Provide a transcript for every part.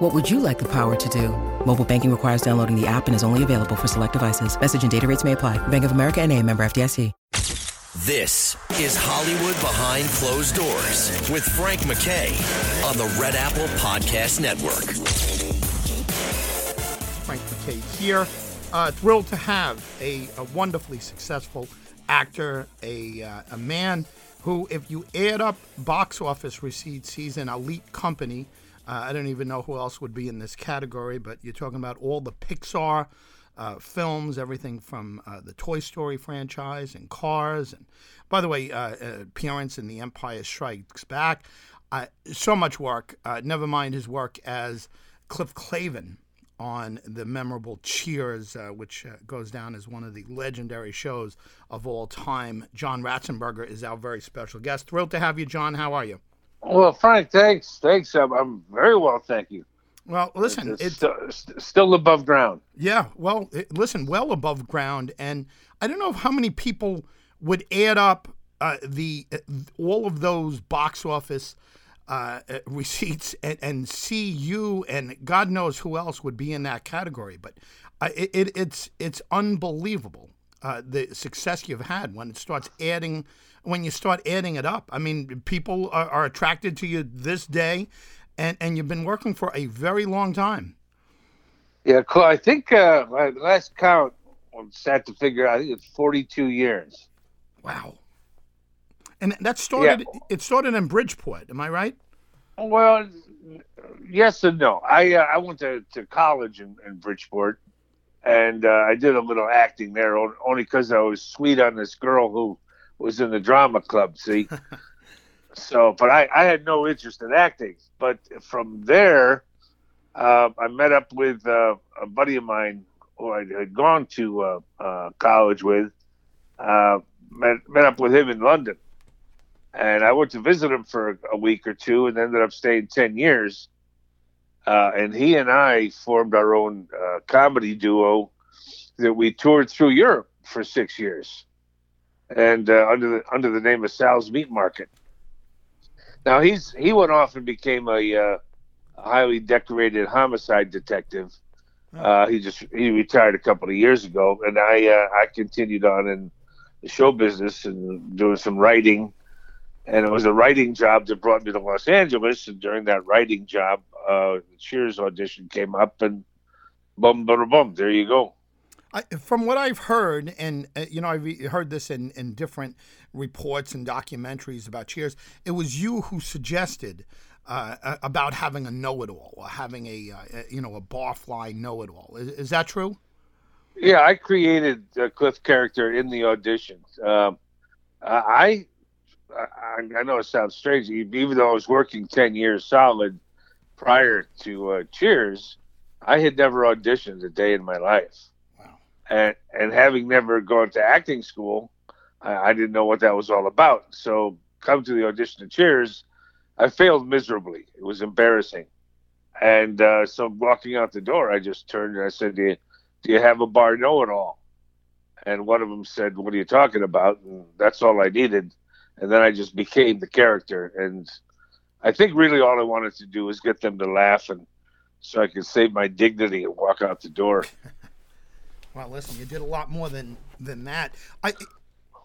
What would you like the power to do? Mobile banking requires downloading the app and is only available for select devices. Message and data rates may apply. Bank of America and a member FDIC. This is Hollywood Behind Closed Doors with Frank McKay on the Red Apple Podcast Network. Frank McKay here. Uh, thrilled to have a, a wonderfully successful actor, a, uh, a man who, if you add up box office receipts, he's an elite company. Uh, I don't even know who else would be in this category, but you're talking about all the Pixar uh, films, everything from uh, the Toy Story franchise and Cars. And by the way, uh, appearance in The Empire Strikes Back. Uh, so much work. Uh, never mind his work as Cliff Clavin on the memorable Cheers, uh, which uh, goes down as one of the legendary shows of all time. John Ratzenberger is our very special guest. Thrilled to have you, John. How are you? Well, Frank, thanks. Thanks. I'm, I'm very well, thank you. Well, listen, it's, it's st- still above ground. Yeah, well, it, listen, well above ground, and I don't know how many people would add up uh, the uh, all of those box office uh, uh, receipts and, and, see you and God knows who else would be in that category. But it, it, it's it's unbelievable uh, the success you've had when it starts adding when you start adding it up. I mean, people are, are attracted to you this day, and and you've been working for a very long time. Yeah, cool. I think uh, my last count I'm sad to figure. Out, I think it's 42 years. Wow. And that started. Yeah. It started in Bridgeport. Am I right? Well, yes and no. I uh, I went to, to college in, in Bridgeport, and uh, I did a little acting there only because I was sweet on this girl who was in the drama club. See, so but I I had no interest in acting. But from there, uh, I met up with uh, a buddy of mine who I had gone to uh, uh, college with. met met up with him in London and I went to visit him for a week or two, and ended up staying ten years. Uh, and he and I formed our own uh, comedy duo that we toured through Europe for six years, and uh, under the under the name of Sal's Meat Market. Now he's he went off and became a, uh, a highly decorated homicide detective. Uh, he just he retired a couple of years ago, and I uh, I continued on in the show business and doing some writing and it was a writing job that brought me to Los Angeles. And during that writing job, uh, the Cheers audition came up, and boom, boom, boom, there you go. I, from what I've heard, and uh, you know, I've heard this in, in different reports and documentaries about Cheers. It was you who suggested uh, about having a know-it-all, or having a uh, you know a barfly know-it-all. Is, is, that true? Yeah, I created a Cliff character in the audition. Um, I I, I know it sounds strange, even though I was working 10 years solid prior to uh, Cheers, I had never auditioned a day in my life. And, and having never gone to acting school, I, I didn't know what that was all about. So, come to the audition of Cheers, I failed miserably. It was embarrassing. And uh, so, walking out the door, I just turned and I said, Do you, do you have a bar know it all? And one of them said, What are you talking about? And that's all I needed and then I just became the character. And I think really all I wanted to do was get them to laugh, and so I could save my dignity and walk out the door. well, listen, you did a lot more than than that. I,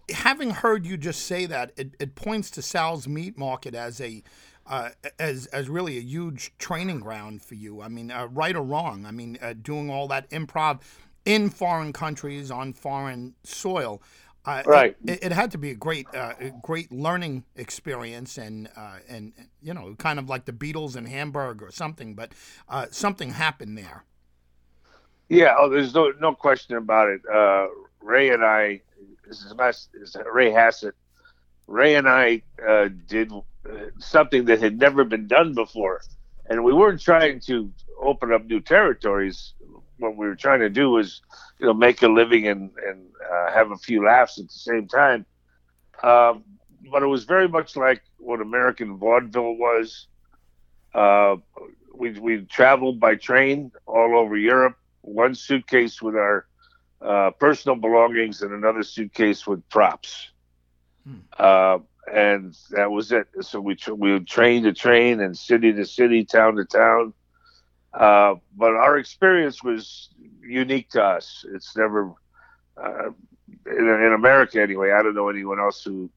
having heard you just say that, it, it points to Sal's Meat Market as a uh, as as really a huge training ground for you. I mean, uh, right or wrong. I mean, uh, doing all that improv in foreign countries on foreign soil. Uh, right. It, it, had to be a great, uh, great learning experience, and uh, and you know, kind of like the Beatles in Hamburg or something. But uh, something happened there. Yeah. Oh, there's no no question about it. Uh, Ray and I, this is, my, this is Ray Hassett. Ray and I uh, did something that had never been done before, and we weren't trying to open up new territories. what we were trying to do was, you know, make a living and and uh, have a few laughs at the same time. Um, but it was very much like what American vaudeville was. Uh, we we traveled by train all over Europe. One suitcase with our uh, personal belongings and another suitcase with props. Hmm. Uh, and that was it. So we we would train to train and city to city, town to town. Uh, but our experience was unique to us. It's never uh, in, in, America anyway. I don't know anyone else who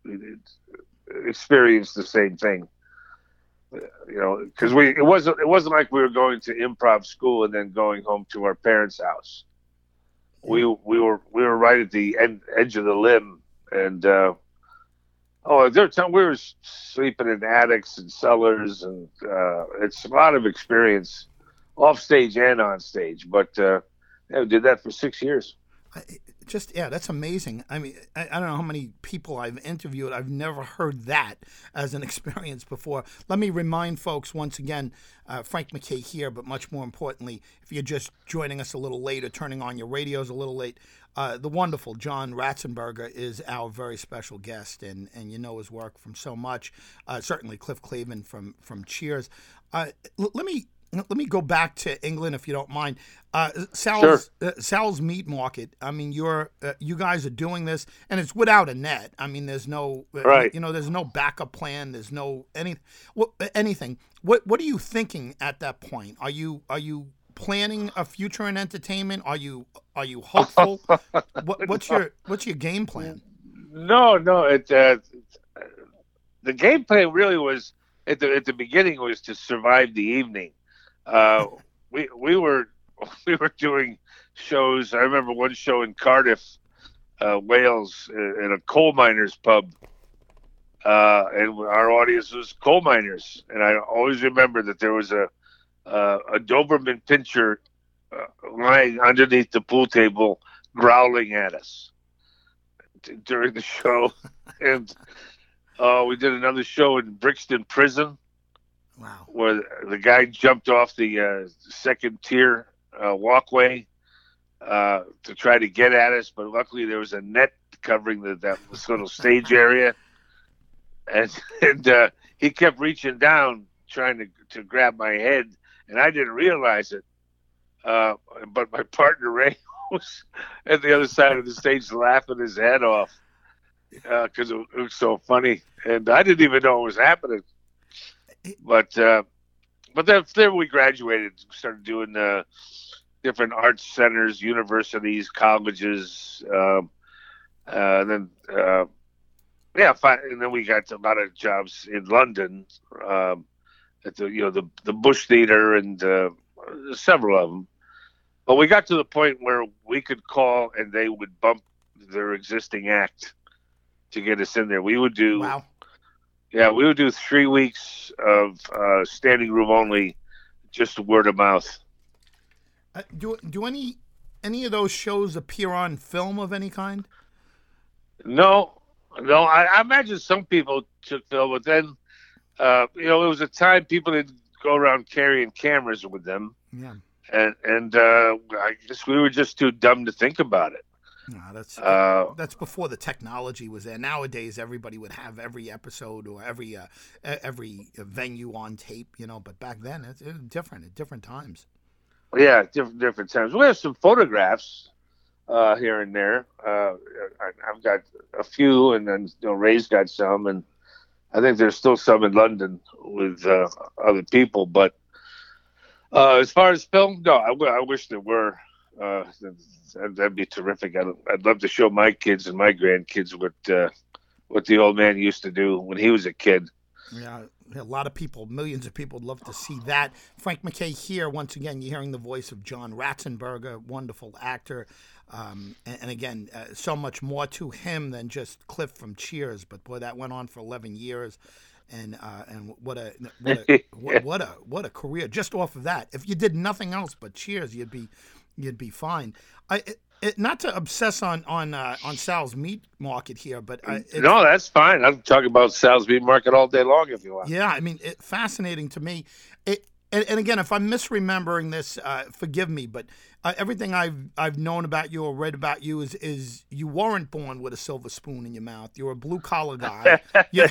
experienced the same thing. You know, because we it wasn't it wasn't like we were going to improv school and then going home to our parents' house. We we were we were right at the end, edge of the limb, and uh, Oh, there were time we were sleeping in attics and cellars, and uh, it's a lot of experience, off stage and on stage. But uh, yeah, we did that for six years. Just yeah, that's amazing. I mean, I, I, don't know how many people I've interviewed. I've never heard that as an experience before. Let me remind folks once again, uh, Frank McKay here, but much more importantly, if you're just joining us a little late or turning on your radios a little late, uh, the wonderful John Ratzenberger is our very special guest, and, and you know his work from so much. Uh, certainly, Cliff Clavin from from Cheers. Uh, l- let me let me go back to England if you don't mind. Uh, Sal's sure. uh, Sal's Meat Market. I mean, you're uh, you guys are doing this, and it's without a net. I mean, there's no uh, right. You know, there's no backup plan. There's no any what, anything. What what are you thinking at that point? Are you are you planning a future in entertainment? Are you are you hopeful? what, what's your what's your game plan? No, no. It uh, the game plan really was at the at the beginning was to survive the evening. Uh, we we were we were doing shows. I remember one show in Cardiff, uh, Wales, in a coal miners pub. Uh, and our audience was coal miners, and I always remember that there was a a Doberman pinscher uh, lying underneath the pool table, growling at us t- during the show. and uh, we did another show in Brixton Prison. Wow. Where the guy jumped off the uh, second tier uh, walkway uh, to try to get at us, but luckily there was a net covering the, that little stage area, and and uh, he kept reaching down trying to to grab my head, and I didn't realize it. Uh, but my partner Ray was at the other side of the stage laughing his head off because uh, it, it, was so funny, and I didn't even know it was happening. But uh, but then there we graduated, started doing uh, different arts centers, universities, colleges, um, uh, and then uh, yeah, and then we got a lot of jobs in London. Um, at the you know the the Bush Theater and uh, several of them. But we got to the point where we could call and they would bump their existing act to get us in there. We would do wow. Yeah, we would do three weeks of uh, standing room only, just word of mouth. Uh, do do any any of those shows appear on film of any kind? No, no. I, I imagine some people took film, but then uh, you know, it was a time people didn't go around carrying cameras with them. Yeah. And and uh, I guess we were just too dumb to think about it. No, that's uh, that's before the technology was there. Nowadays, everybody would have every episode or every uh, every venue on tape, you know. But back then, it's, it's different at different times. Yeah, different different times. We have some photographs uh, here and there. Uh, I, have got a few, and then you know, Ray's got some, and I think there's still some in London with uh, other people, but uh, as far as film, no, I wish there were. Uh, that'd, that'd, be terrific. I'd, I'd, love to show my kids and my grandkids what uh, what the old man used to do when he was a kid. Yeah, a lot of people, millions of people would love to see that. Frank McKay here, once again, you're hearing the voice of John Ratzenberger, wonderful actor. Um, and, and, again, uh, so much more to him than just Cliff from Cheers. But boy, that went on for 11 years. And uh, and what a what a, what, what, a what a career just off of that. If you did nothing else but Cheers, you'd be you'd be fine. I it, not to obsess on on uh, on Sal's meat market here, but uh, no, that's fine. I'm talking about Sal's meat market all day long if you want. Yeah, I mean, it, fascinating to me. It and, and again, if I'm misremembering this, uh, forgive me, but uh, everything I've I've known about you or read about you is is you weren't born with a silver spoon in your mouth. You're a blue collar guy. your,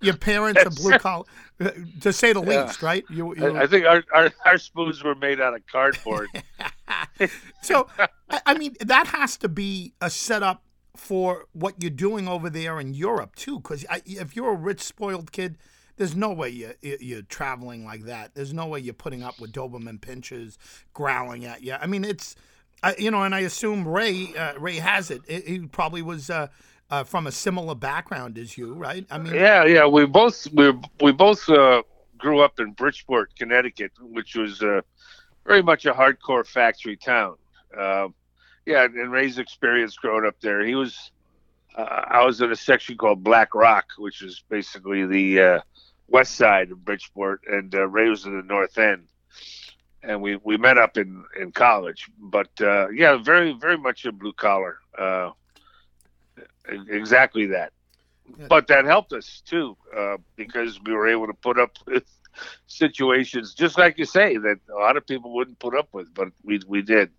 your parents are blue collar, uh, to say the Yeah. least, right? You, I, I think our, our our spoons were made out of cardboard. so I- I mean that has to be a setup for what you're doing over there in Europe too. Because if you're a rich, spoiled kid, there's no way you you're traveling like that. There's no way you're putting up with Doberman pinches growling at you. I mean, it's I, you know, and I assume Ray uh, Ray has it. He probably was. Uh, uh, from a similar background as you, right? I mean, yeah, yeah. We both we we both uh, grew up in Bridgeport, Connecticut, which was uh, very much a hardcore factory town. Uh, yeah, and Ray's experience growing up there, he was. Uh, I was in a section called Black Rock, which is basically the uh, west side of Bridgeport, and uh, Ray was in the north end. And we, we met up in, in college, but uh, yeah, very very much a blue collar, uh, exactly that. But that helped us too, uh, because we were able to put up with situations, just like you say, that a lot of people wouldn't put up with, but we we did.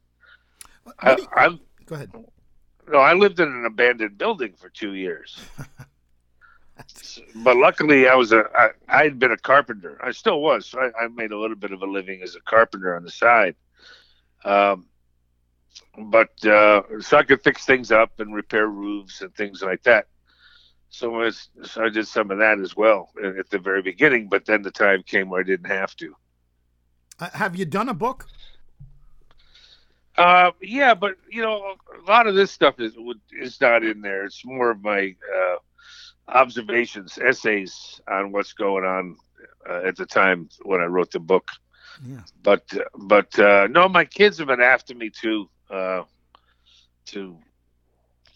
I, What do you- I'm go ahead. no, I lived in an abandoned building for two years. but luckily, I was a I, I had been a carpenter. I still was. So I, I made a little bit of a living as a carpenter on the side. Um, but uh, so I could fix things up and repair roofs and things like that. So, I was, so I did some of that as well at at the very beginning. But then the time came where I didn't have to. Uh, have you done a book? Uh, yeah, but you know, a lot of this stuff is is not in there. It's more of my uh, observations, essays on what's going on uh, at the time when I wrote the book. Yeah. But but uh, no, my kids have been after me too uh, to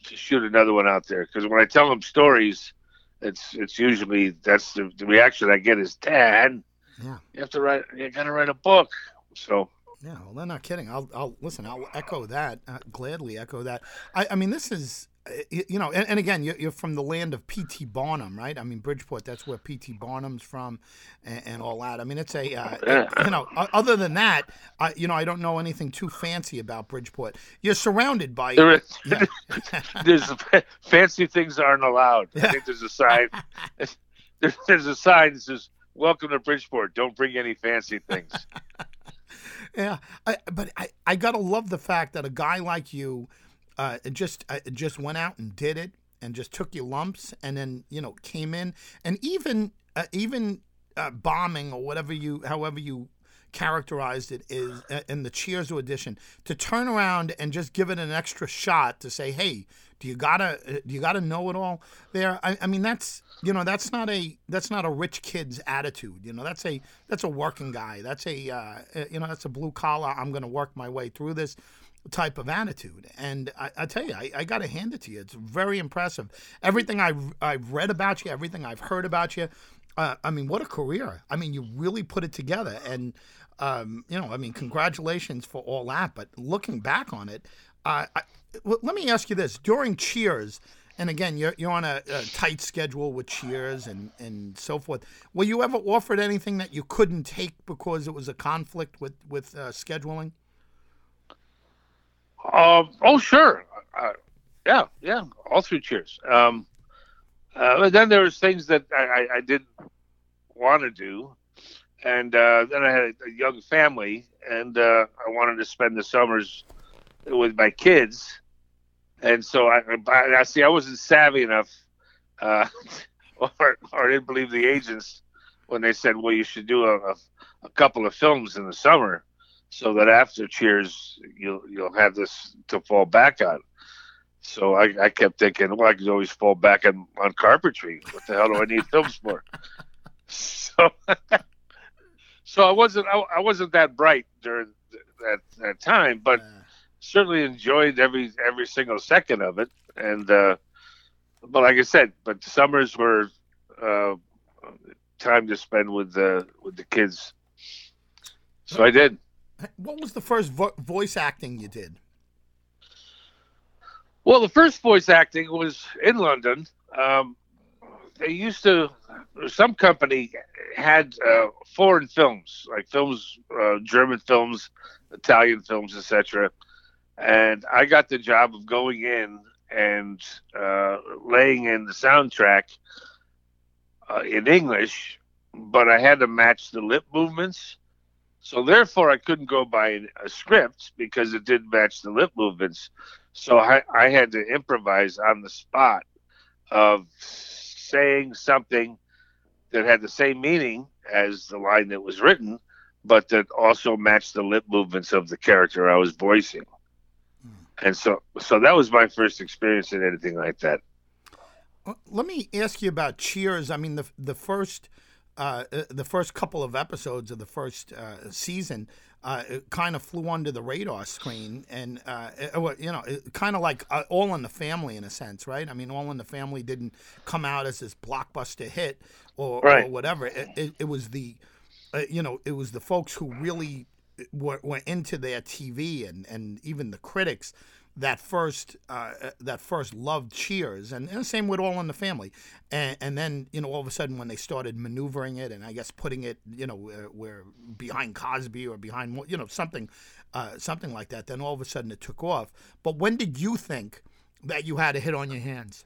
to shoot another one out there because when I tell them stories, it's it's usually that's the, the reaction I get is Dad, Yeah. you have to write, you got to write a book. So Yeah, well, they're not kidding. I'll, I'll listen. I'll echo that. Uh, gladly echo that. I, I mean, this is, you know, and, and again, you're, you're from the land of P.T. Barnum, right? I mean, Bridgeport. That's where P.T. Barnum's from, and, and all that. I mean, it's a, uh, you know, other than that, I, you know, I don't know anything too fancy about Bridgeport. You're surrounded by. there is, Yeah. there's fancy things aren't allowed. I think there's a sign. There- There's a sign that says "Welcome to Bridgeport. Don't bring any fancy things." Yeah, I, but I, I gotta love the fact that a guy like you, uh, just uh, just went out and did it and just took your lumps and then you know came in and even uh, even uh, bombing or whatever you however you characterized it is uh, in the Cheers edition to turn around and just give it an extra shot to say, hey, do you gotta uh, do you gotta know it all there? I, I mean that's you know that's not a that's not a rich kid's attitude. You know that's a that's a working guy. That's a uh, you know that's a blue collar. I'm gonna work my way through this type of attitude. And I, I tell you, I, I got to hand it to you. It's very impressive. Everything I've, I've read about you, everything I've heard about you. Uh, I mean, what a career. I mean, you really put it together. And, um, you know, I mean, congratulations for all that. But looking back on it, uh, let me ask you this. During Cheers, and again, you're, you're on a, a tight schedule with Cheers and, and so forth. Were you ever offered anything that you couldn't take because it was a conflict with, with uh, scheduling? Um, oh, sure. Uh, yeah, yeah. All through Cheers. Um, uh, but then there was things that I, I, I didn't want to do, and uh, then I had a, young family, and uh, I wanted to spend the summers with my kids, and so I, I, I see I wasn't savvy enough, uh, or, or didn't believe the agents when they said, "Well, you should do a, a, a couple of films in the summer." So that after Cheers, you'll you'll have this to fall back on. So I, I kept thinking, well, I could always fall back on, on carpentry. What the hell do I need films for? So, so I wasn't I, I wasn't that bright during th- that that time, but certainly enjoyed every every single second of it. And uh, but like I said, but the summers were uh, time to spend with the with the kids. So I did. What was the first vo- voice acting you did? Well, the first voice acting was in London. Um, they used to some company had uh, foreign films, like films, uh, German films, Italian films, etc. And I got the job of going in and uh, laying in the soundtrack uh, in English, but I had to match the lip movements. So therefore, I couldn't go by a script because it didn't match the lip movements. So I, I had to improvise on the spot of saying something that had the same meaning as the line that was written, but that also matched the lip movements of the character I was voicing. Hmm. And so, so that was my first experience in anything like that. Uh, let me ask you about Cheers. I mean, the the first uh, uh, the first couple of episodes of the first uh, season uh, kind of flew under the radar screen, and uh, it, you know, kind of like uh, All in the Family in a sense, right? I mean, All in the Family didn't come out as this blockbuster hit or, right. or whatever. It, it, it was the you know, it was the folks who really were, were into their TV and, and even the critics that first uh, that first loved Cheers, and, and, the same with All in the Family, and, and then you know all of a sudden when they started maneuvering it, and I guess putting it you know where, where behind Cosby or behind you know something uh, something like that, then all of a sudden it took off. But when did you think that you had a hit on your hands?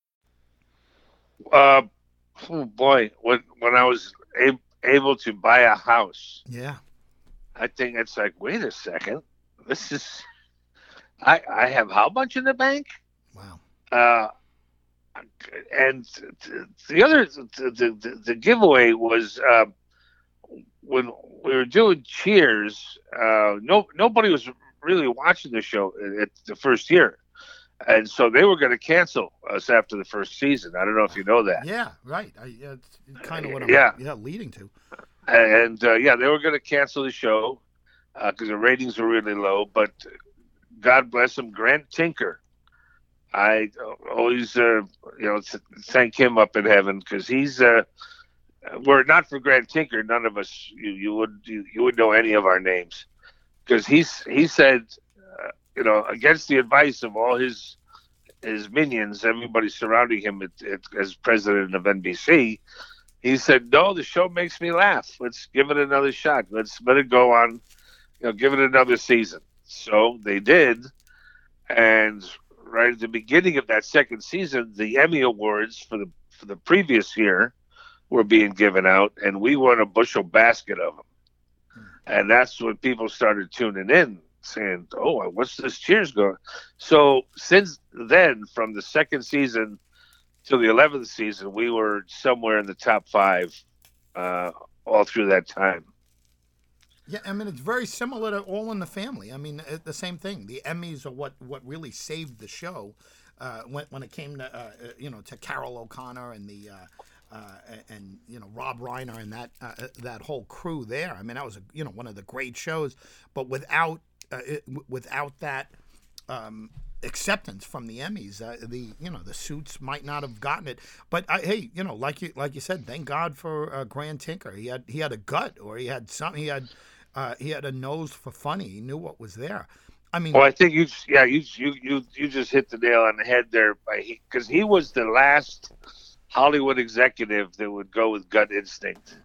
Uh, oh boy, when when I was a- able to buy a house, yeah, I think it's like, wait a second, this is, I I have how much in the bank? Wow. Uh, and the other the the, the giveaway was uh, when we were doing Cheers. Uh, no nobody was really watching the show at the first year and so they were going to cancel us after the first season. I don't know if you know that. Yeah, right. I, it's kind of what I'm yeah. yeah leading to. And uh, yeah, they were going to cancel the show because uh, the ratings were really low. But God bless him, Grant Tinker. I always, uh, you know, thank him up in heaven because he's. Uh, were it not for Grant Tinker, none of us you, you would you, you would know any of our names because he's he said you know, against the advice of all his his minions, everybody surrounding him at, at, as president of NBC, he said, "No, the show makes me laugh. Let's give it another shot. Let's let it go on. You know, give it another season." So they did, and right at the beginning of that second season, the Emmy Awards for the for the previous year were being given out, and we won a bushel basket of them. And that's when people started tuning in saying, "Oh, what's this Cheers going?" So since then, from the second season to the eleventh season, we were somewhere in the top five uh, all through that time. Yeah, I mean it's very similar to All in the Family. I mean the same thing. The Emmys are what what really saved the show uh, when when it came to uh, uh you know to Carroll O'Connor and the. Uh, uh, and you know Rob Reiner and that uh, that whole crew there. I mean, that was a, you know one of the great shows. But without uh, it, without that um, acceptance from the Emmys, uh, the you know the suits might not have gotten it. But I, hey, you know, like you like you said, thank God for uh, Grant Tinker. He had he had a gut, or he had some. He had uh, he had a nose for funny. He knew what was there. I mean, well, I think you, yeah, you you you you just hit the nail on the head there, because he, he was the last Hollywood executive that would go with gut instinct.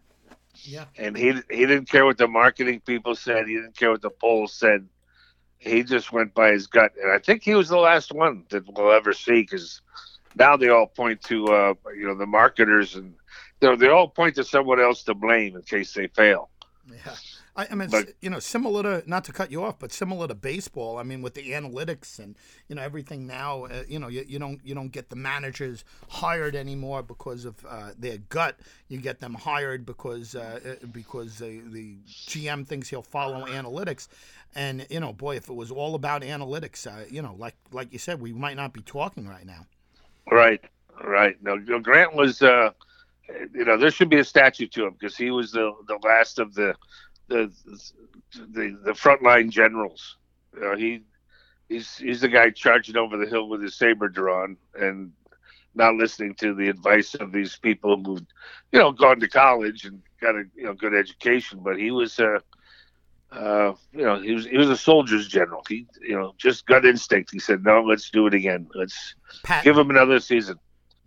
Yeah, and he he didn't care what the marketing people said. He didn't care what the polls said he just went by his gut, and I think he was the last one that we'll ever see because now they all point to uh, you know the marketers and they they all point to someone else to blame in case they fail. Yeah. I, I mean, but, you know, similar to not to cut you off, but similar to baseball. I mean, with the analytics and you know everything now, uh, you know, you, you don't you don't get the managers hired anymore because of uh, their gut. You get them hired because uh, uh because the, the GM thinks he'll follow analytics. And you know, boy, if it was all about analytics, uh, you know, like like you said, we might not be talking right now. Right, right. No, Grant was. Uh, you know, there should be a statue to him because he was the the last of the the the, the frontline generals. You know, he he's he's the guy charging over the hill with his saber drawn and not listening to the advice of these people who've you know gone to college and got a you know good education. But he was a uh, you know, he was he was a soldier's general. He, you know, just gut instinct. He said, "No, let's do it again. Let's Pat- give him another season."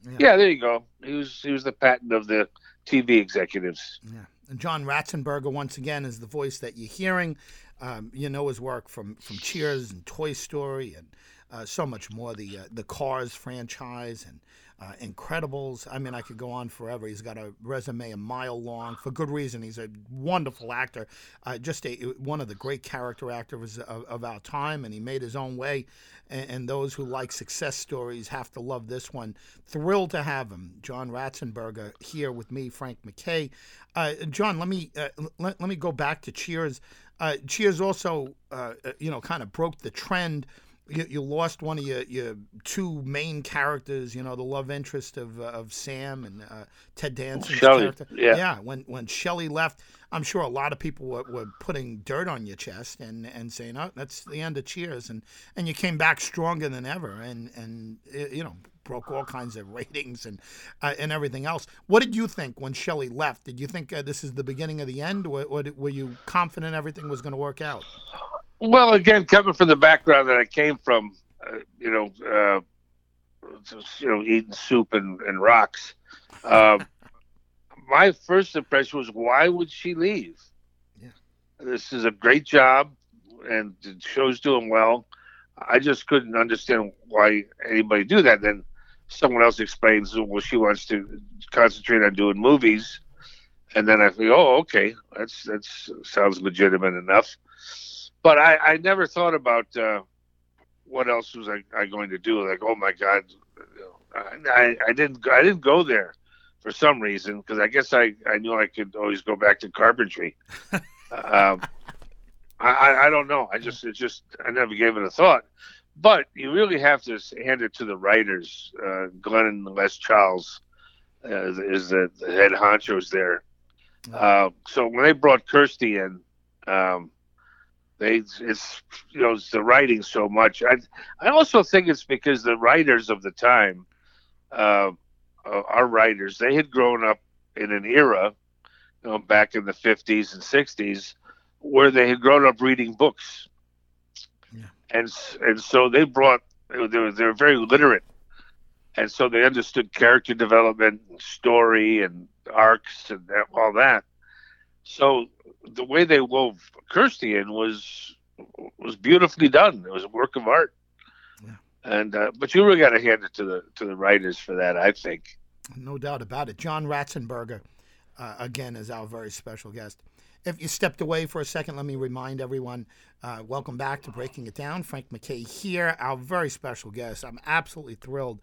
Yeah. yeah. there you go. He was he was the Patton of the TV executives. Yeah, and John Ratzenberger once again is the voice that you're hearing. Um, you know his work from from Cheers and Toy Story and uh, so much more. The uh, the Cars franchise and uh, Incredibles. I mean, I could go on forever. He's got a resume a mile long for good reason. He's a wonderful actor, uh, just a, one of the great character actors of, of, our time, and he made his own way. And, and, those who like success stories have to love this one. Thrilled to have him, John Ratzenberger, here with me, Frank McKay. Uh, John, let me uh, let, let me go back to Cheers. Uh, Cheers also, uh, you know, kind of broke the trend you, you lost one of your, your two main characters, you know, the love interest of uh, of Sam and uh, Ted Danson's character. Yeah. yeah. When when Shelley left, I'm sure a lot of people were, were putting dirt on your chest and, and saying, "Oh, that's the end of Cheers," and and you came back stronger than ever, and and you know broke all kinds of ratings and uh, and everything else. What did you think when Shelley left? Did you think uh, this is the beginning of the end, or, or were you confident everything was going to work out? Well, again, coming from the background that I came from, uh, you know, uh, just, you know, eating soup and, and rocks. Uh, my first impression was, why would she leave? Yeah. This is a great job, and the show's doing well. I just couldn't understand why anybody do that. Then someone else explains, well, she wants to concentrate on doing movies, and then I think, oh, okay, that's that's sounds legitimate enough but I, I never thought about uh, what else was I, I, going to do. Like, oh my God, I, I didn't I didn't go there for some reason because I guess I, I knew I could always go back to carpentry. um, I, I don't know. I just it just I never gave it a thought. But you really have to hand it to the writers. Uh, Glenn and Les Charles uh, is the, the head honchos there. Uh, so when they brought Kirstie in, um, they it's you know it's the writing so much. I I also think it's because the writers of the time, uh, uh, our writers, they had grown up in an era, you know, back in the fifties and sixties, where they had grown up reading books, yeah. and and so they brought they were they were very literate, and so they understood character development, and story, and arcs, and all that. So the way they wove Kirstie in was was beautifully done. It was a work of art. Yeah. And uh, but you really got to hand it to the to the writers for that, I think. No doubt about it. John Ratzenberger, uh, again, is our very special guest. If you stepped away for a second, let me remind everyone uh, welcome back to Breaking It Down. Frank McKay here, our very special guest. I'm absolutely thrilled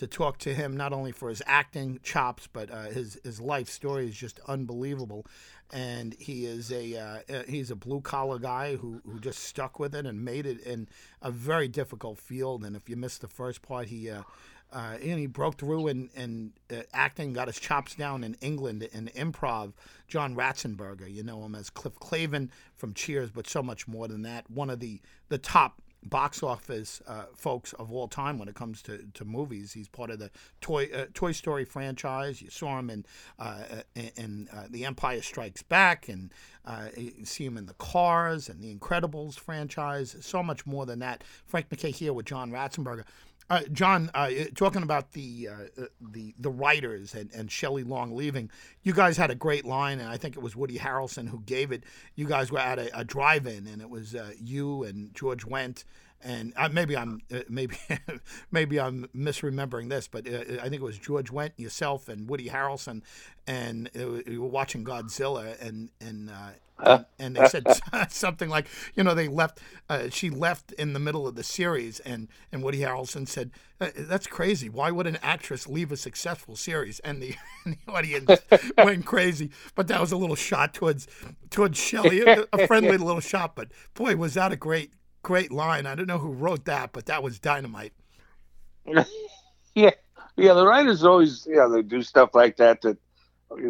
to talk to him not only for his acting chops, but uh, his his life story is just unbelievable and he is a uh, uh, he's a blue collar guy who, who just stuck with it and made it in a very difficult field. And if you missed the first part, he uh, uh, and he broke through in, in uh, acting, got his chops down in England in improv. John Ratzenberger, you know him as Cliff Clavin from Cheers, but so much more than that. One of the the top box office uh, folks of all time when it comes to, to movies. He's part of the Toy uh, Toy Story franchise. You saw him in uh, in uh, The Empire Strikes Back, and uh, see him in the Cars and the Incredibles franchise. So much more than that. Frank McKay here with John Ratzenberger. Uh, John, uh, talking about the uh, the the writers and, and Shelley Long leaving, you guys had a great line, and I think it was Woody Harrelson who gave it. You guys were at a, a drive-in, and it was uh, you and George Wendt, and uh, maybe I'm uh, maybe maybe I'm misremembering this, but I think it was George Wendt, yourself, and Woody Harrelson, and you were watching Godzilla, and and and they said something like, you know, they left. Uh, she left in the middle of the series, and and Woody Harrelson said, uh, "That's crazy. Why would an actress leave a successful series?" And the, and the audience went crazy. But that was a little shot towards towards Shelley, a friendly little shot. But boy, was that a great great line. I don't know who wrote that, but that was dynamite. yeah, yeah. The writers always, yeah, they do stuff like that that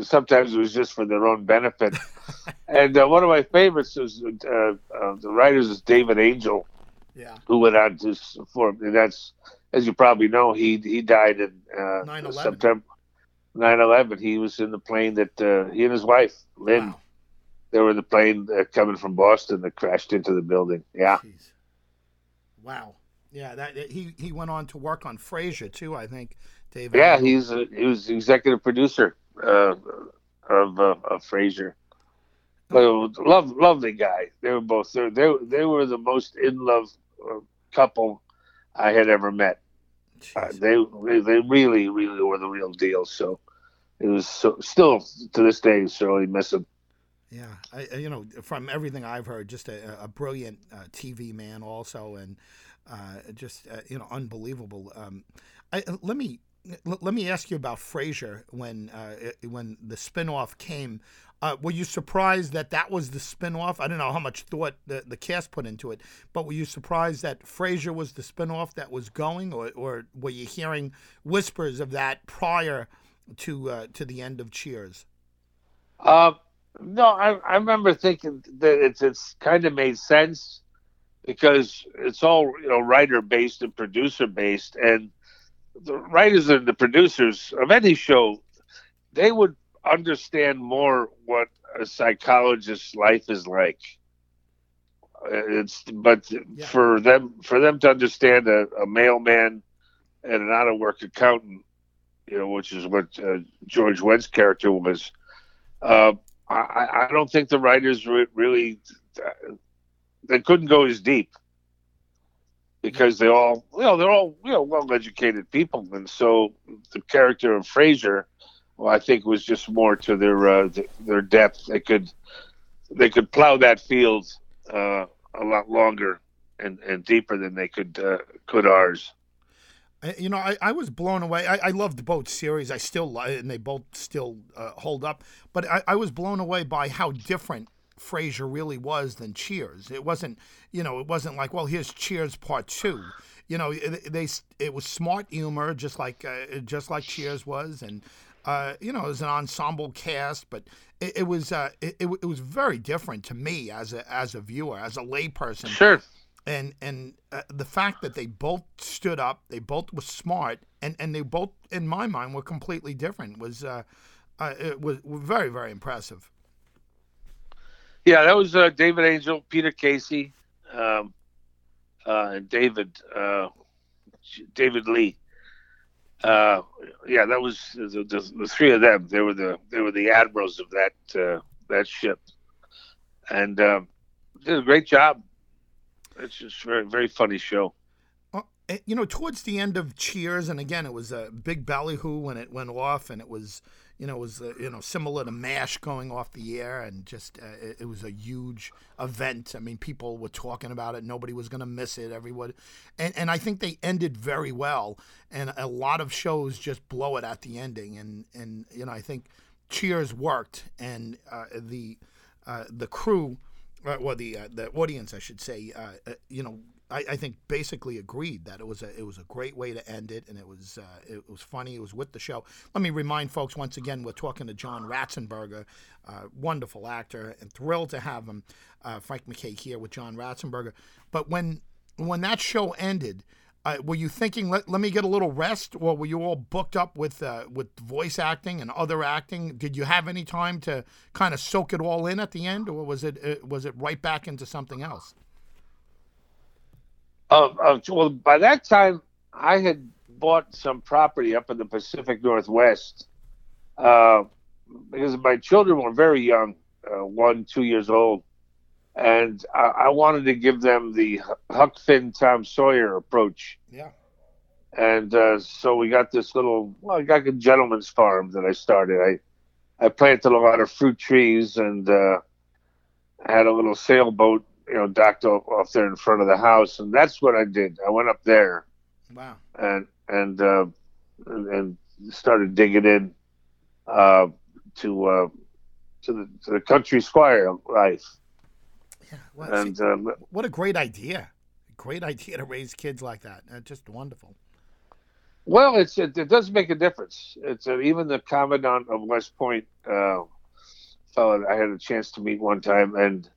sometimes it was just for their own benefit. and uh, one of my favorites is uh, uh, the writers is David Angell, Yeah. who went on to form. And that's, as you probably know, he he died in uh, 9/11. September 9/11. He was in the plane that uh, he and his wife Lynn. Wow. They were in the plane uh, coming from Boston that crashed into the building. Yeah. Jeez. Wow. Yeah, that he he went on to work on Frasier too. I think. David. Yeah, he's uh, he was executive producer uh, of uh, of Frasier. But love, lovely guy. They were both they they, they were the most in love uh, couple I had ever met. Uh, they, they they really really were the real deal. So it was so, still to this day certainly miss them. Yeah, I, you know, from everything I've heard, just a, a brilliant uh, TV man, also, and uh, just uh, you know, unbelievable. Um, I, uh, let me l- let me ask you about Frasier when uh, when the spinoff came. Uh, were you surprised that that was the spinoff? I don't know how much thought the, the cast put into it, but were you surprised that Frasier was the spinoff that was going, or, or were you hearing whispers of that prior to to the end of Cheers? Uh, no, I, I remember thinking that it's it's kind of made sense because it's all you know writer based and producer based, and the writers and the producers of any show they would understand more what a psychologist's life is like. Uh, It's but Yeah. for them for them to understand a, a mailman and an out of work accountant, you know, which is what uh, George Wendt's character was. Uh, I, I don't think the writers re- really they couldn't go as deep. Because they all you know they're all you know well educated people. And so the character of Frasier well I think was just more to their uh, their depth. They could they could plow that field uh, a lot longer and, and deeper than they could uh, could ours You know, I, I was blown away. I, I loved both series. I still li- and they both still uh, hold up. But I, I was blown away by how different Frasier really was than Cheers. It wasn't, you know, it wasn't like, well, here's Cheers Part Two. You know, it, they it was smart humor, just like uh, just like Cheers was, and uh, you know, it was an ensemble cast, but it, it was uh, it, it was very different to me as a as a viewer, as a layperson sure and and uh, the fact that they both stood up, they both were smart, and and they both, in my mind, were completely different. Was uh, uh, it was very very impressive. Yeah, that was uh, David Angell, Peter Casey, um, uh, and David uh, David Lee. Uh, yeah, that was the, the, the three of them. They were the they were the admirals of that that ship, and um, did a great job. It's just very very funny show. Uh, eh, you know, towards the end of Cheers, and again, it was a big ballyhoo when it went off, and it was, you know, was uh, you know similar to M*A*S*H going off the air, and just uh, it, it was a huge event. I mean, people were talking about it. Nobody was going to miss it. Everyone, and and I think they ended very well. And a lot of shows just blow it at the ending, and and you know, I think Cheers worked, and uh, the uh, the crew, uh, well, the uh, the audience, I should say, uh, uh, you know, I, I think basically agreed that it was a it was a great way to end it, and it was uh, it was funny. It was with the show. Let me remind folks once again, we're talking to John Ratzenberger, uh, wonderful actor, and thrilled to have him, Frank McKay here with John Ratzenberger. But when when that show ended. Uh, were you thinking let, let me get a little rest, or were you all booked up with uh, with voice acting and other acting? Did you have any time to kind of soak it all in at the end, or was it uh, was it right back into something else? Uh, uh, well, by that time, I had bought some property up in the Pacific Northwest uh, because my children were very young, one, two years old, and I, I wanted to give them the Huck Finn, Tom Sawyer approach. Yeah. And uh, so we got this little, well, I got a gentleman's farm that I started. I, I planted a lot of fruit trees and uh, had a little sailboat you know, docked off, off there in front of the house, and that's what I did. I went up there Wow. and and uh, and, and started digging in uh, to uh, to the to the country squire life, Yeah. Well, and see, um, what a great idea! Great idea to raise kids like that. Uh, just wonderful. Well, it's it, it does make a difference. It's uh, even the commandant of West Point, uh, fellow I had a chance to meet one time, and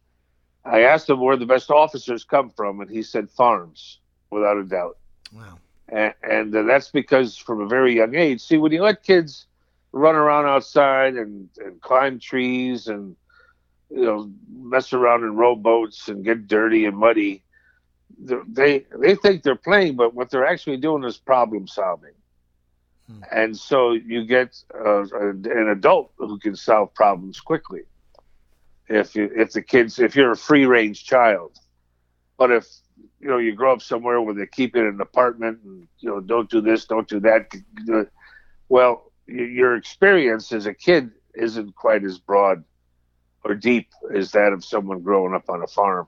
I asked him where the best officers come from, and he said farms, without a doubt. Wow. And, and uh, that's because from a very young age, see, when you let kids run around outside and, and climb trees and you know mess around in rowboats and get dirty and muddy, they they think they're playing, but what they're actually doing is problem solving. Hmm. And so you get uh, an adult who can solve problems quickly. If you, if the kids if you're a free range child, but if you know you grow up somewhere where they keep you in an apartment and you know don't do this, don't do that, well, your experience as a kid isn't quite as broad or deep as that of someone growing up on a farm.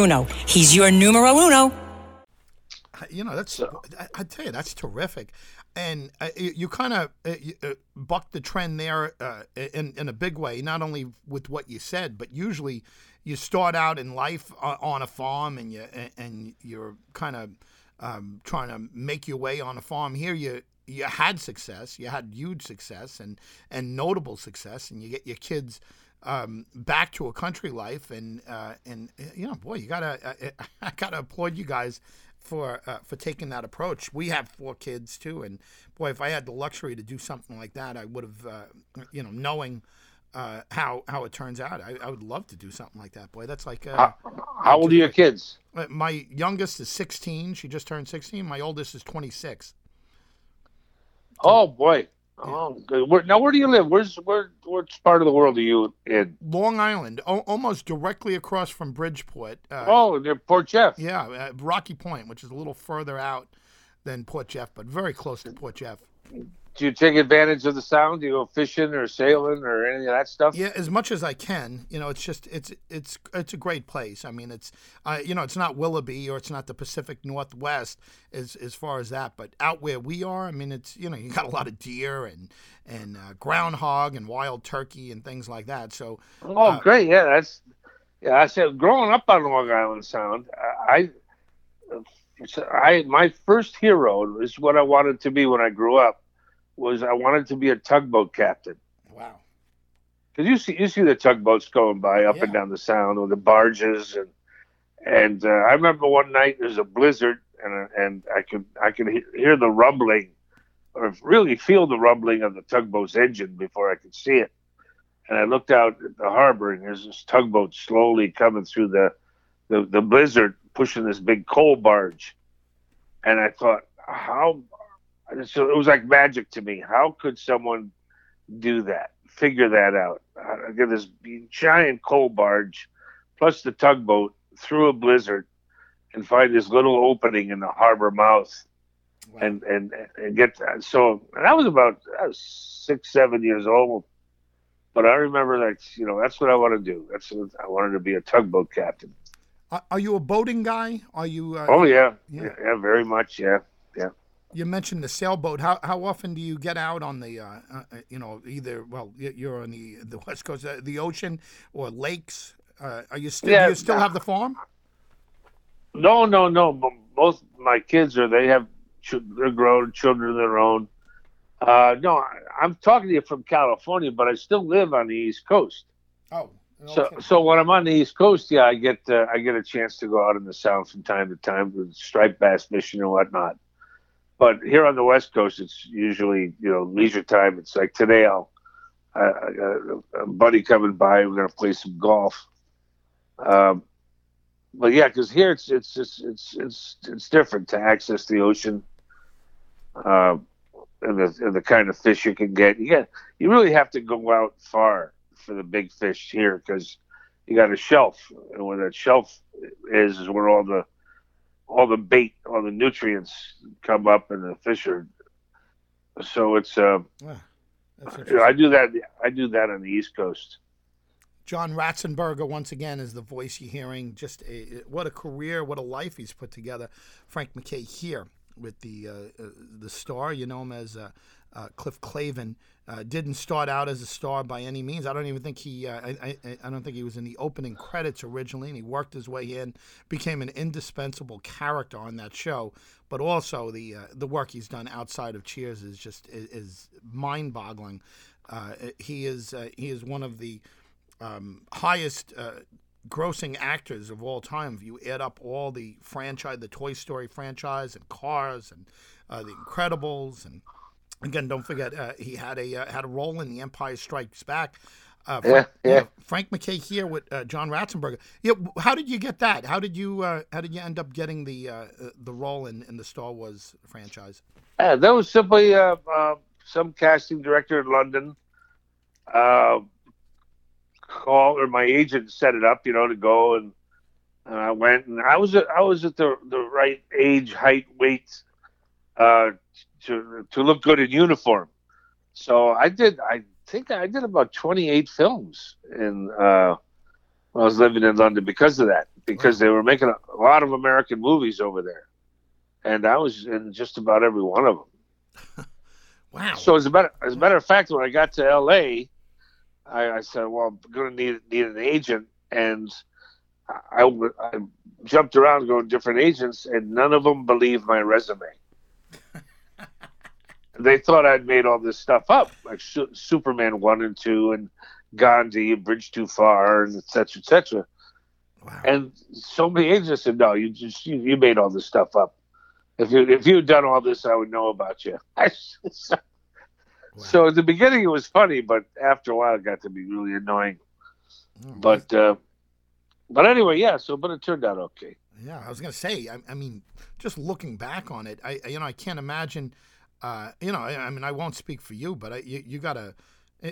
Bruno. He's your numero uno. You know, that's, I, I tell you, that's terrific. And uh, you, you kind of uh, uh, bucked the trend there uh, in, in a big way, not only with what you said, but usually you start out in life uh, on a farm and, you, and you're kind of um, trying to make your way on a farm. Here you you had success, you had huge success and, and notable success, and you get your kids – um, back to a country life, and uh, and you know, boy, you gotta uh, I gotta applaud you guys for uh, for taking that approach. We have four kids too, and boy, if I had the luxury to do something like that, I would have, uh, you know, knowing uh, how how it turns out, I, I, would love to do something like that. Boy, that's like. Uh, how, how old are your kids? My youngest is 16. She just turned 16. My oldest is 26. Oh boy, Oh, good. Where, now, where do you live? Where's where? Which part of the world are you in? Long Island, o- almost directly across from Bridgeport. Uh, oh, near Port Jeff. Yeah, uh, Rocky Point, which is a little further out than Port Jeff, but very close to Port Jeff do you take advantage of the sound? Do you go fishing or sailing or any of that stuff? Yeah, as much as I can. You know, it's just it's it's it's a great place. I mean, it's uh, you know, it's not Willoughby or it's not the Pacific Northwest as as far as that, but out where we are, I mean, it's you know, you got a lot of deer and and uh, groundhog and wild turkey and things like that. So oh, uh, great, yeah, that's yeah. I said growing up on Long Island Sound, I. I my first hero is what I wanted to be when I grew up was I wanted to be a tugboat captain. Wow. Because you see you see the tugboats going by up yeah. and down the sound or the barges and and uh, I remember one night there's a blizzard and and I could I could hear the rumbling or really feel the rumbling of the tugboat's engine before I could see it. And I looked out at the harbor and there's this tugboat slowly coming through the the, the blizzard pushing this big coal barge. And I thought, how so it was like magic to me. How could someone do that? Figure that out. I get this giant coal barge, plus the tugboat through a blizzard, and find this little opening in the harbor mouth, wow. and, and and get that. So and I was about I was six, seven years old, but I remember that you know that's what I want to do. That's what I wanted to be a tugboat captain. Are you a boating guy? Are you? Uh, oh yeah. yeah, yeah, very much. Yeah, yeah you mentioned the sailboat. How how often do you get out on the, uh, uh, you know, either well, you're on the the west coast, uh, the ocean or lakes? Uh, are you still? Yeah, do you still have the farm? No, no, no. Both my kids are. They have. They're grown children of their own. Uh, no, I'm talking to you from California, but I still live on the East Coast. Oh. Okay. So, so when I'm on the East Coast, yeah, I get uh, I get a chance to go out in the South from time to time with striped bass fishing and whatnot. But here on the West Coast, it's usually you know leisure time. It's like today, I'll a buddy coming by. We're gonna play some golf. Um, but yeah, because here it's it's just it's it's it's different to access the ocean, uh, and the and the kind of fish you can get. You get you really have to go out far for the big fish here because you got a shelf, and where that shelf is is where all the all the bait, all the nutrients come up, and the fish are so it's uh, I do that. I do that on the East Coast. John Ratzenberger, once again, is the voice you're hearing. Just a, what a career, what a life he's put together. Frank McKay here with the uh, uh, the star. You know him as uh, uh, Cliff Clavin. Uh, didn't start out as a star by any means. I don't even think he. Uh, I, I, I don't think he was in the opening credits originally, and he worked his way in, became an indispensable character on that show. But also the uh, the work he's done outside of Cheers is just is, is mind boggling. Uh, he is uh, he is one of the um, highest grossing actors of all time. If you add up all the franchise, the Toy Story franchise, and Cars, and the Incredibles, and again, don't forget uh, he had a uh, had a role in The Empire Strikes Back. Uh, Frank, Yeah, yeah. Frank McKay here with uh, John Ratzenberger. Yeah, how did you get that? How did you uh, how did you end up getting the uh, the role in, in the Star Wars franchise? Yeah, that was simply uh, uh, some casting director in London uh, called, or my agent set it up, you know, to go, and, and I went, and I was at, I was at the the right age, height, weight uh, to to look good in uniform. So I did. I think I did about twenty eight films in uh, when I was living in London because of that, because they were making a, lot of American movies over there, and I was in just about every one of them. Wow. So as a matter as a matter of fact, when I got to L.A., I, I said, "Well, I'm going to need need an agent," and I, I jumped around going to different agents, and none of them believed my resume. They thought I'd made all this stuff up, like Su- Superman one and two, and Gandhi, Bridge Too Far, and et cetera, et cetera. wow. And so many agents said, "No, you just you, you made all this stuff up. If you if you had done all this, I would know about you." so, so at the beginning, it was funny, but after a while, it got to be really annoying. But uh, but anyway, yeah. So but it turned out okay. Yeah, I was gonna say. I, I mean, just looking back on it, I- you know I can't imagine. Uh, you know, I, I mean, I won't speak for you, but I, you, you gotta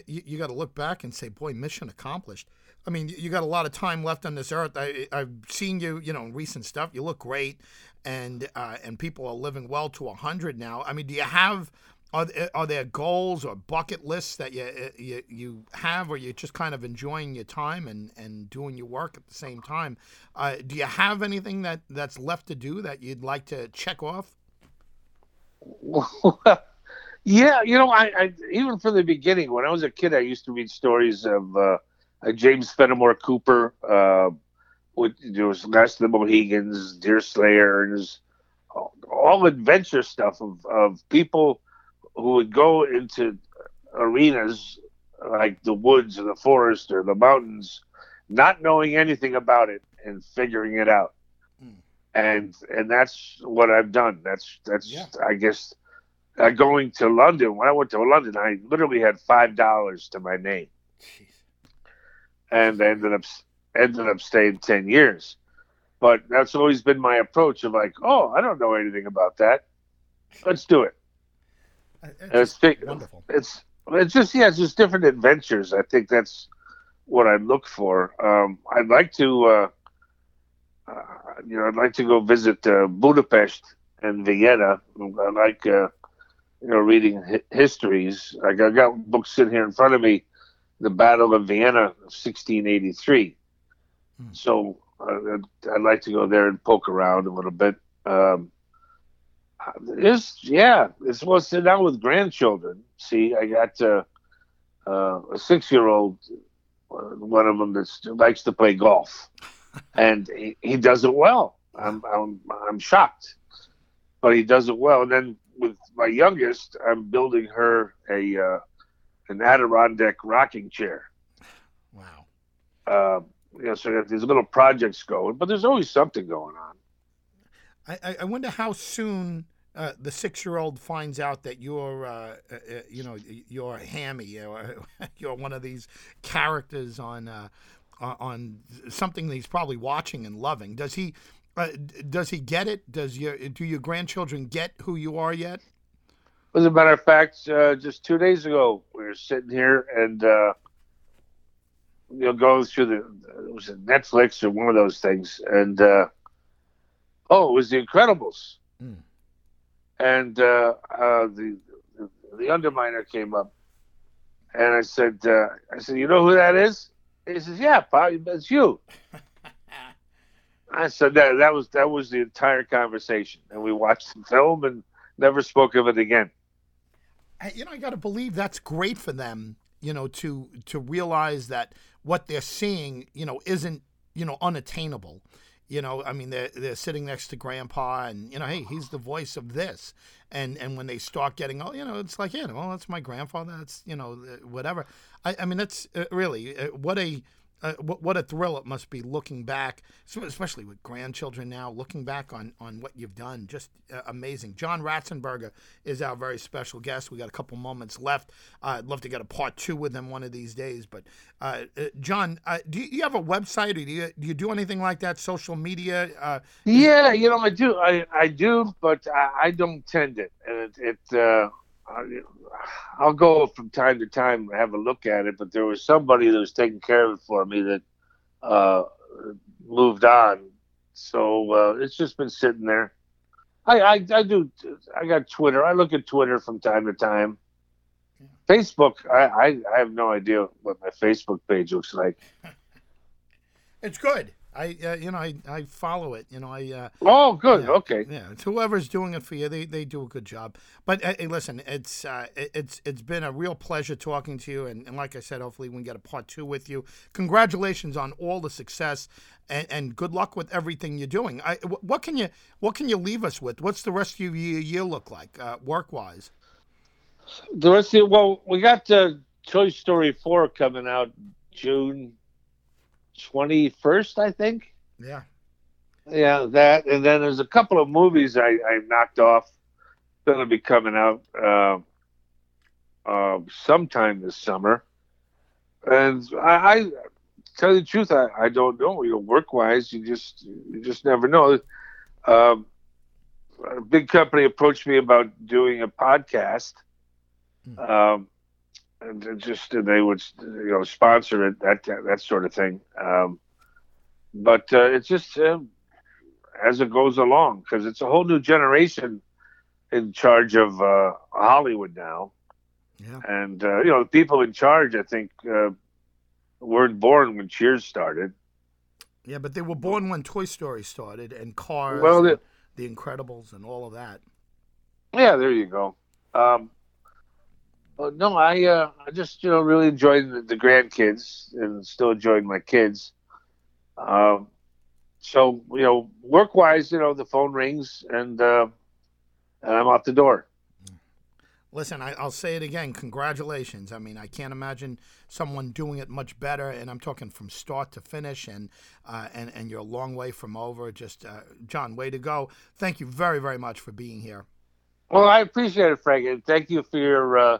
you, you gotta look back and say, boy, mission accomplished. I mean, you got a lot of time left on this earth. I, I've seen you, you know, in recent stuff. You look great, and uh, and people are living well to hundred now. I mean, do you have are there, are there goals or bucket lists that you, you you have, or you're just kind of enjoying your time and, and doing your work at the same time? Uh, do you have anything that, that's left to do that you'd like to check off? yeah, you know, I, I even from the beginning when I was a kid, I used to read stories of uh, James Fenimore Cooper. Uh, with, there was Last of the Mohicans, Deer Slayers, all, all adventure stuff of, of people who would go into arenas like the woods or the forest or the mountains, not knowing anything about it and figuring it out. And and that's what I've done. That's that's Yeah. I guess uh, going to London. When I went to London, I literally had five dollars to my name, and I ended up ended up staying ten years. But that's always been my approach of like, oh, I don't know anything about that. Let's do it. It's it's wonderful. It's it's just yeah, it's just different adventures. I think that's what I look for. Um, I'd like to, uh, you know, I'd like to go visit uh, Budapest and Vienna. I like, uh, you know, reading hi- histories. Like I got books sitting here in front of me, the Battle of Vienna of 1683. Hmm. So uh, I'd, I'd like to go there and poke around a little bit. Um, it's yeah, it's well sit down with grandchildren. See, I got uh, uh, a six-year-old, one of them that likes to play golf, and he, he does it well. I'm I'm I'm shocked, but he does it well. And then with my youngest, I'm building her a uh, an Adirondack rocking chair. Wow. Uh, you know, so there's little projects going, but there's always something going on. I, I- wonder how soon uh, the six-year-old finds out that you're, uh, uh, uh, you know, you're Hammy, or you're one of these characters on uh, on- something that he's probably watching and loving. Does he? Uh, does he get it? Does your do your grandchildren get who you are yet? As a matter of fact, uh, just two days ago, we were sitting here and uh, you know going through the it was it Netflix or one of those things, and uh, oh, it was The Incredibles, Mm. and uh, uh, the the Underminer came up, and I said, uh, I said, you know who that is? He says, yeah, Pop, it's you. I said that that was that was the entire conversation, and we watched the film and never spoke of it again. You know, I got to believe that's great for them. You know, to to realize that what they're seeing, you know, isn't you know unattainable. You know, I mean, they're they're sitting next to Grandpa, and you know, hey, he's the voice of this. And and when they start getting, oh, you know, it's like, yeah, well, that's my grandfather. That's you know, whatever. I, I mean, that's uh, really uh, what a uh, what, what a thrill it must be looking back, especially with grandchildren now, looking back on, on what you've done. Just uh, amazing. John Ratzenberger is our very special guest. We got a couple moments left. Uh, I'd love to get a part two with him one of these days. But, uh, uh, John, uh, do you, have a website or do you, do you do anything like that, social media? yeah, you know, I do. I, I do, but I, I don't tend it. And it, it I'll go from time to time and have a look at it, but there was somebody that was taking care of it for me that uh, moved on. So uh, it's just been sitting there. I, I, I do. I got Twitter. I look at Twitter from time to time. Facebook. I, I, I have no idea what my Facebook page looks like. It's good. I uh, you know I, I follow it. You know I. Uh, oh, good. Okay. Yeah, it's whoever's doing it for you, they, they do a good job. But uh, hey, listen, it's uh, it's it's been a real pleasure talking to you, and, and like I said, hopefully we can get a part two with you. Congratulations on all the success, and, and good luck with everything you're doing. I, what can you what can you leave us with? What's the rest of your year look like, uh, work wise? The rest of well, we got the Toy Story four coming out June 21st, I think. Yeah. Yeah, that. And then there's a couple of movies I, I knocked off that'll be coming out uh, uh, sometime this summer. And I, I tell you the truth, I, I don't know. You know, work wise, you just you just never know. Um, a big company approached me about doing a podcast. Hmm. Um, and just they would you know sponsor it that that sort of thing. Um, but uh, it's just uh, as it goes along because it's a whole new generation in charge of uh, Hollywood now. Yeah. And uh, you know the people in charge, I think, uh, weren't born when Cheers started. Yeah, but they were born when Toy Story started and Cars, well, and The Incredibles, and all of that. Yeah, there you go. Um, well, no, I uh, I just you know really enjoyed the, the grandkids and still enjoying my kids. Um, so you know, work wise, you know, the phone rings and uh, and I'm out the door. Listen, I, will say it again. Congratulations. I mean, I can't imagine someone doing it much better, and I'm talking from start to finish, and uh, and and you're a long way from over. Just uh, John, way to go! Thank you very very much for being here. Well, I appreciate it, Frank, and thank you for your uh,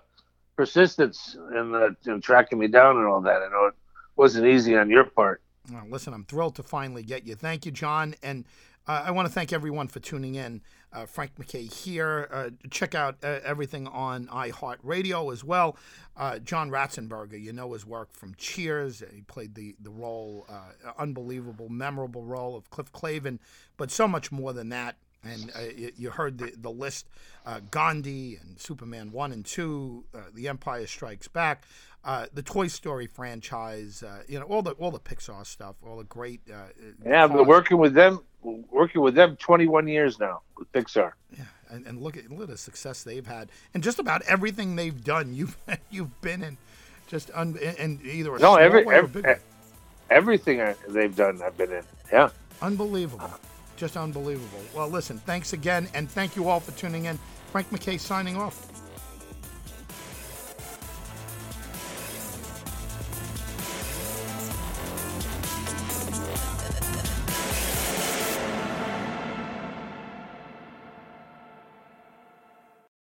persistence in, the, in tracking me down and all that. I know it wasn't easy on your part. Well, listen, I'm thrilled to finally get you. Thank you, John. And uh, I want to thank everyone for tuning in. Uh, Frank McKay here. Uh, check out uh, everything on iHeartRadio as well. Uh, John Ratzenberger, you know his work from Cheers. He played the the role, uh, unbelievable, memorable role of Cliff Clavin, but so much more than that and uh, you, heard the the list: uh, Gandhi and Superman one and two, uh, The Empire Strikes Back, uh, the Toy Story franchise. Uh, you know all the all the Pixar stuff, all the great. Uh, yeah, I've been working with them, working with them 21 years now with Pixar. Yeah, and, and look at look at the success they've had, and just about everything they've done, you've you've been in, just un, and either a no every, every everything they've done, I've been in. Yeah, unbelievable. Just unbelievable. Well, listen, thanks again, and thank you all for tuning in. Frank McKay signing off.